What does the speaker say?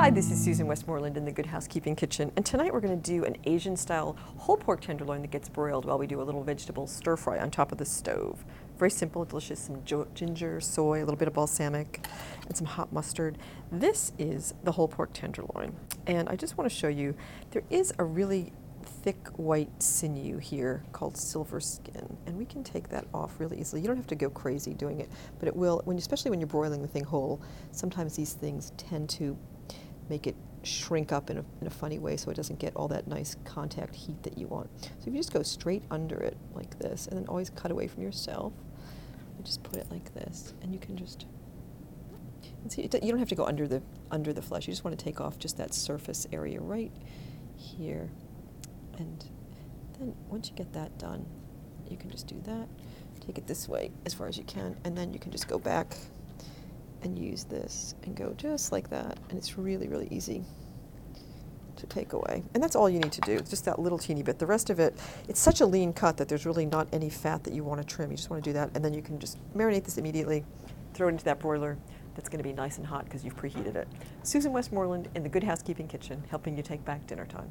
Hi, this is Susan Westmoreland in the Good Housekeeping Kitchen, and tonight we're going to do an Asian style whole pork tenderloin that gets broiled while we do a little vegetable stir fry on top of the stove. Very simple, delicious, some ginger, soy, a little bit of balsamic, and some hot mustard. This is the whole pork tenderloin, and I just want to show you there is a really thick white sinew here called silver skin and we can take that off really easily. You don't have to go crazy doing it, but it will, when, especially when you're broiling the thing whole, sometimes these things tend to make it shrink up in a, in a funny way so it doesn't get all that nice contact heat that you want. So if you just go straight under it like this and then always cut away from yourself, and just put it like this and you can just see, it, you don't have to go under the under the flesh. You just want to take off just that surface area right here. And then once you get that done, you can just do that. Take it this way as far as you can, and then you can just go back and use this and go just like that. And it's really, really easy to take away. And that's all you need to do, just that little teeny bit. The rest of it, it's such a lean cut that there's really not any fat that you want to trim. You just want to do that, and then you can just marinate this immediately, throw it into that broiler. That's going to be nice and hot because you've preheated it. Susan Westmoreland in the Good Housekeeping Kitchen, helping you take back dinner time.